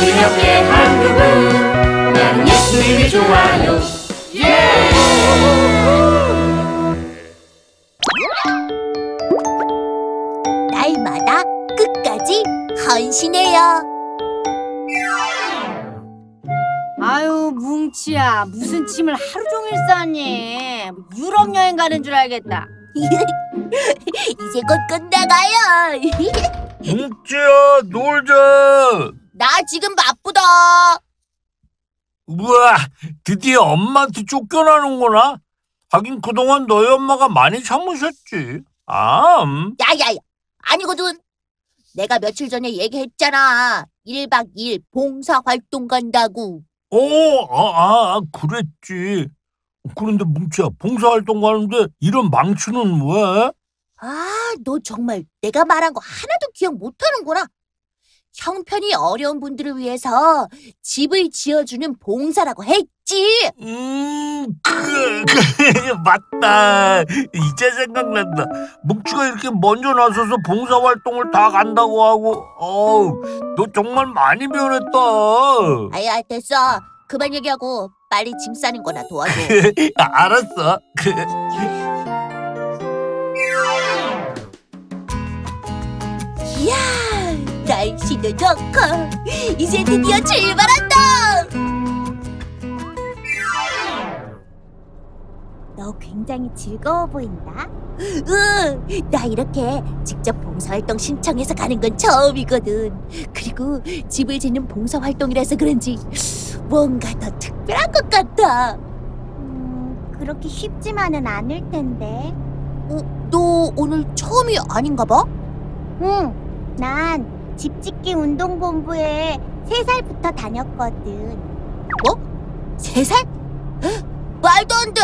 기적의 한 그분 나는 예수님이 좋아요 예! 날마다 끝까지 헌신해요. 아유 뭉치야 무슨 침을 하루 종일 싸니 뭐 유럽 여행 가는 줄 알겠다 이제 곧 끝나가요. 뭉치야 놀자 나 지금 바쁘다. 우와 드디어 엄마한테 쫓겨나는구나 하긴 그동안 너희 엄마가 많이 참으셨지 아 음. 야야야. 아니거든. 내가 며칠 전에 얘기했잖아. 1박 2일 봉사 활동 간다고. 오, 아, 아, 그랬지. 그런데 뭉치야, 봉사활동 가는데 이런 망치는 왜? 아, 너 정말 내가 말한 거 하나도 기억 못 하는구나. 형편이 어려운 분들을 위해서 집을 지어주는 봉사라고 했지. 음, 그, 그, 맞다. 이제 생각난다. 뭉치가 이렇게 먼저 나서서 봉사활동을 다 간다고 하고, 어우, 너 정말 많이 변했다. 아야, 됐어. 그만 얘기하고 빨리 짐 싸는 거나 도와줘. 아, 알았어. 그, 이야, 날씨도 좋고 이제 드디어 출발한다. 너 굉장히 즐거워 보인다. 응, 나 이렇게 직접 봉사활동 신청해서 가는 건 처음이거든. 그리고 집을 짓는 봉사활동이라서 그런지 뭔가 더 특별한 것 같아. 음, 그렇게 쉽지만은 않을 텐데. 어, 너 오늘 처음이 아닌가 봐? 응, 난 집짓기 운동본부에 세 살부터 다녔거든. 세 살? 헉, 말도 안 돼.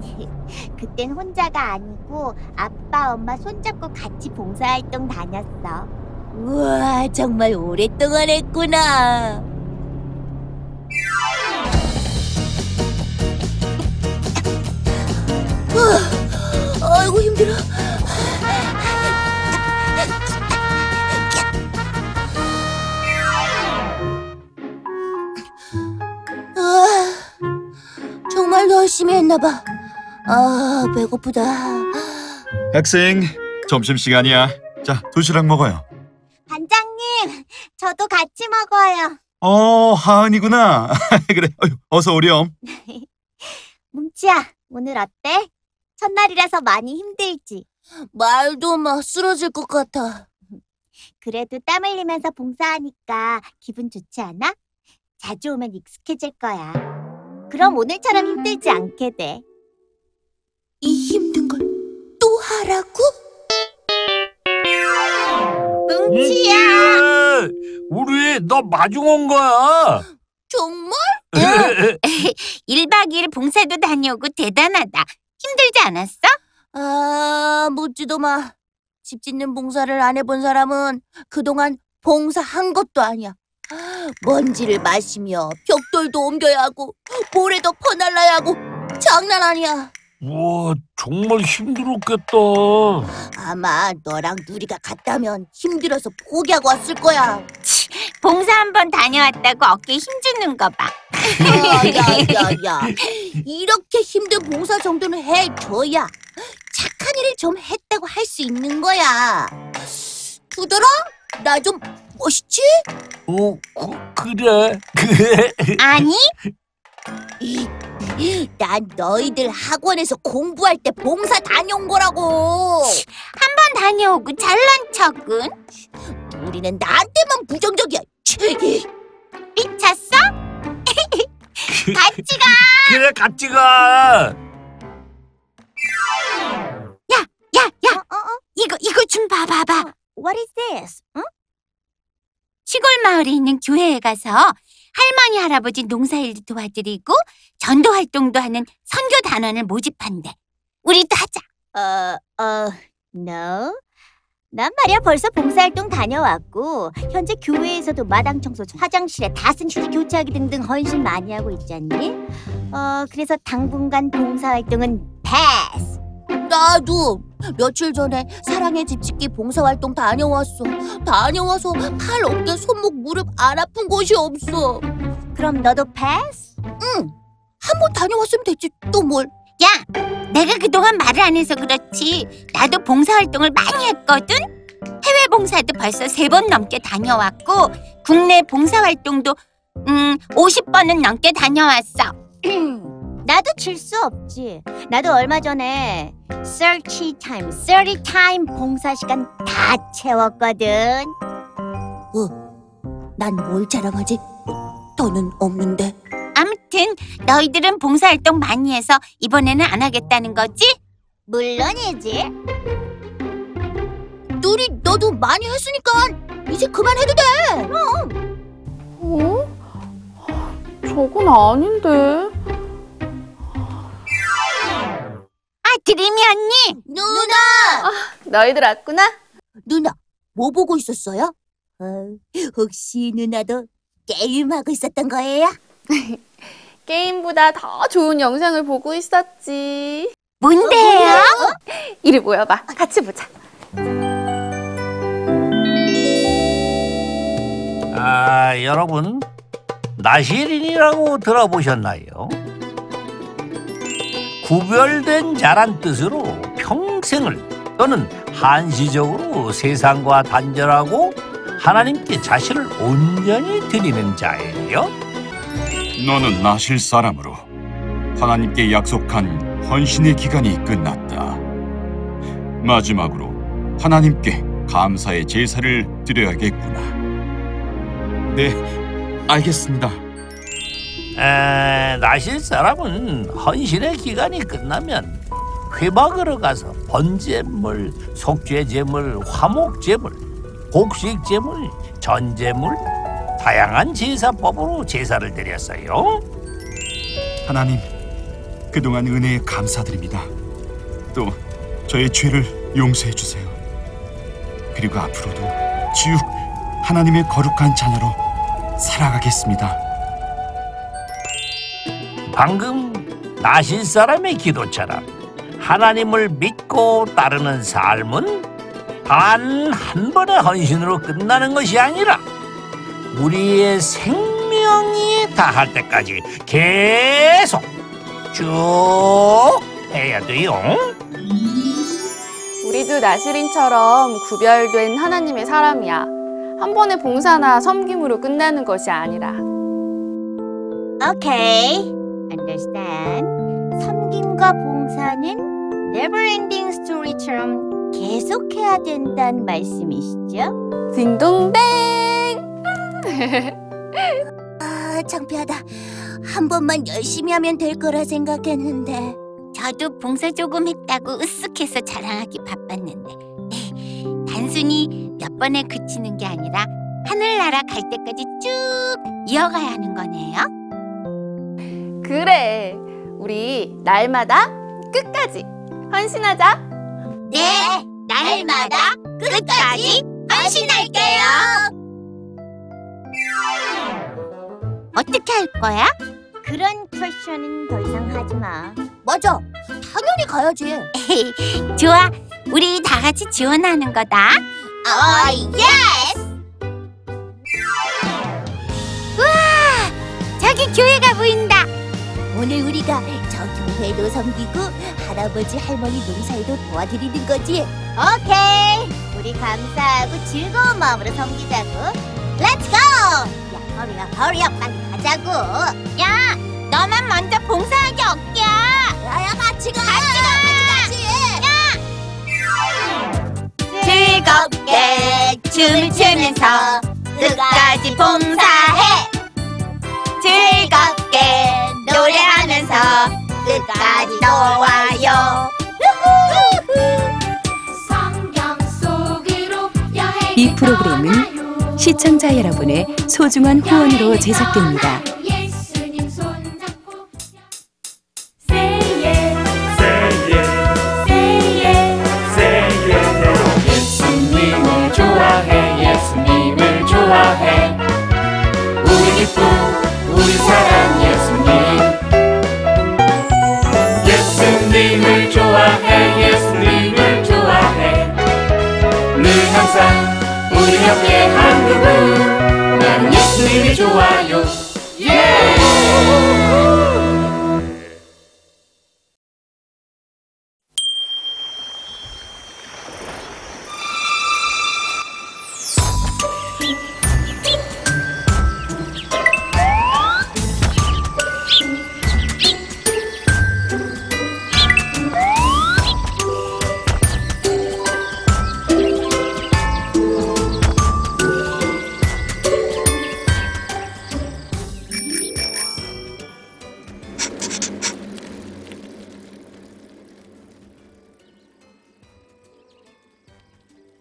그땐 혼자가 아니고 아빠, 엄마 손잡고 같이 봉사활동 다녔어. 우와, 정말 오랫동안 했구나. 아, 아이고 힘들어. 열심히 했나 봐. 아, 배고프다. 학생, 점심시간이야. 자, 도시락 먹어요. 반장님, 저도 같이 먹어요. 어, 하은이구나. 그래, 어휴, 어서 오렴. 뭉치야, 오늘 어때? 첫날이라서 많이 힘들지. 말도 마, 쓰러질 것 같아. 그래도 땀 흘리면서 봉사하니까 기분 좋지 않아? 자주 오면 익숙해질 거야. 그럼 오늘처럼 힘들지 않게 돼. 이 힘든 걸 또 하라고? 뭉치야! 뭉치야! 우리 너 마중 온 거야. 정말? 1박 2일 봉사도 다녀오고 대단하다 힘들지 않았어? 아, 묻지도 마. 집 짓는 봉사를 안 해본 사람은 그동안 봉사한 것도 아니야. 먼지를 마시며 벽돌도 옮겨야 하고 모래도 퍼날라야 하고 장난 아니야. 우와, 정말 힘들었겠다. 아마 너랑 누리가 갔다면 힘들어서 포기하고 왔을 거야. 봉사 한 번 다녀왔다고 어깨 힘주는 거 봐 야야야야 이렇게 힘든 봉사 정도는 해줘야 착한 일을 좀 했다고 할 수 있는 거야 두더라 나좀 멋있지? 어, 그, 그래. 아니 이, 난 너희들 학원에서 공부할 때 봉사 다녀온 거라고 한 번 다녀오고 잘난 척은 우리는 나한테만 부정적이야 치, 미쳤어? 같이 가 그래, 같이 가. 야야 어, 어, 어? 이거 이거 좀 봐봐봐 What is this? 응? 시골 마을에 있는 교회에 가서 할머니 할아버지 농사일도 도와드리고 전도 활동도 하는 선교 단원을 모집한대. 우리도 하자. 어, 어, no. 난 말이야 벌써 봉사활동 다녀왔고 현재 교회에서도 마당 청소, 화장실에 다쓴 휴지 교체하기 등등 헌신 많이 하고 있잖니. 어, 그래서 당분간 봉사활동은 패스. 나도 며칠 전에 사랑의 집짓기 봉사활동 다녀왔어. 다녀와서 팔, 어깨, 손목, 무릎 안 아픈 곳이 없어. 그럼 너도 패스? 한번 다녀왔으면 됐지. 또 뭘? 야, 내가 그동안 말을 안 해서 그렇지. 나도 봉사활동을 많이 했거든. 해외 봉사도 벌써 세 번 넘게 다녀왔고 국내 봉사활동도 음 50번은 넘게 다녀왔어. 나도 질 수 없지. 나도 얼마 전에 30 time, 30 time 봉사 시간 다 채웠거든. 난뭘 자랑하지? 더는 없는데. 아무튼 너희들은 봉사활동 많이 해서 이번에는 안 하겠다는 거지? 물론이지. 누리 너도 많이 했으니까 이제 그만해도 돼. 어? 저건 아닌데. 드림이 언니 누나! 너희들 왔구나? 누나, 뭐 보고 있었어요? 어, 혹시 누나도 게임하고 있었던 거예요? 게임보다 더 좋은 영상을 보고 있었지. 뭔데요? 이리 모여봐. 같이 보자. 아, 여러분, 나시린이라고 들어보셨나요? 구별된 자란 뜻으로 평생을 또는 한시적으로 세상과 단절하고 하나님께 자신을 온전히 드리는 자예요. 너는 나실 사람으로 하나님께 약속한 헌신의 기간이 끝났다. 마지막으로 하나님께 감사의 제사를 드려야겠구나. 네, 알겠습니다. 에, 나실 사람은 헌신의 기간이 끝나면 회막으로 가서 번제물, 속죄제물, 화목제물, 곡식제물, 전제물, 다양한 제사법으로 제사를 드렸어요. 하나님, 그동안 은혜에 감사드립니다. 또 저의 죄를 용서해 주세요. 그리고 앞으로도 지육 하나님의 거룩한 자녀로 살아가겠습니다. 방금 나실 사람의 기도처럼 하나님을 믿고 따르는 삶은 단 한 번의 헌신으로 끝나는 것이 아니라 우리의 생명이 다할 때까지 계속 쭉 해야 돼요. 우리도 나시린처럼 구별된 하나님의 사람이야. 한 번의 봉사나 섬김으로 끝나는 것이 아니라. 오케이. Understand. 섬김과 봉사는 never-ending story처럼 계속해야 된다는 말씀이시죠? 딩동댕! 아, 창피하다. 한 번만 열심히 하면 될 거라 생각했는데. 저도 봉사 조금 했다고 으쓱해서 자랑하기 바빴는데 단순히 몇 번에 그치는 게 아니라 하늘나라 갈 때까지 쭉 이어가야 하는 거네요. 그래. 우리 날마다 끝까지 헌신하자. 네, 날마다 끝까지 헌신할게요. 어떻게 할 거야? 그런 퀘션은 더 이상 하지 마. 맞아. 당연히 가야지. 좋아, 우리 다 같이 지원하는 거다. 아, 예! 저기 교회가 보인다. 오늘 우리가 저 교회도 섬기고 할아버지 할머니 농사에도 도와드리는 거지. 오케이. 우리 감사하고 즐거운 마음으로 섬기자고. 렛츠 고! 야, 허리야, 허리야, 빨리 가자고. 야, 너만 먼저 봉사하기 없게야. 야야 같이 가. 같이 가. 즐겁게 춤을 추면서 끝까지 봉사해. 즐겁게 노래하면서 속으로 여행 이 프로그램은 시청자 여러분의 소중한 후원으로 제작됩니다. 예수님이 좋아요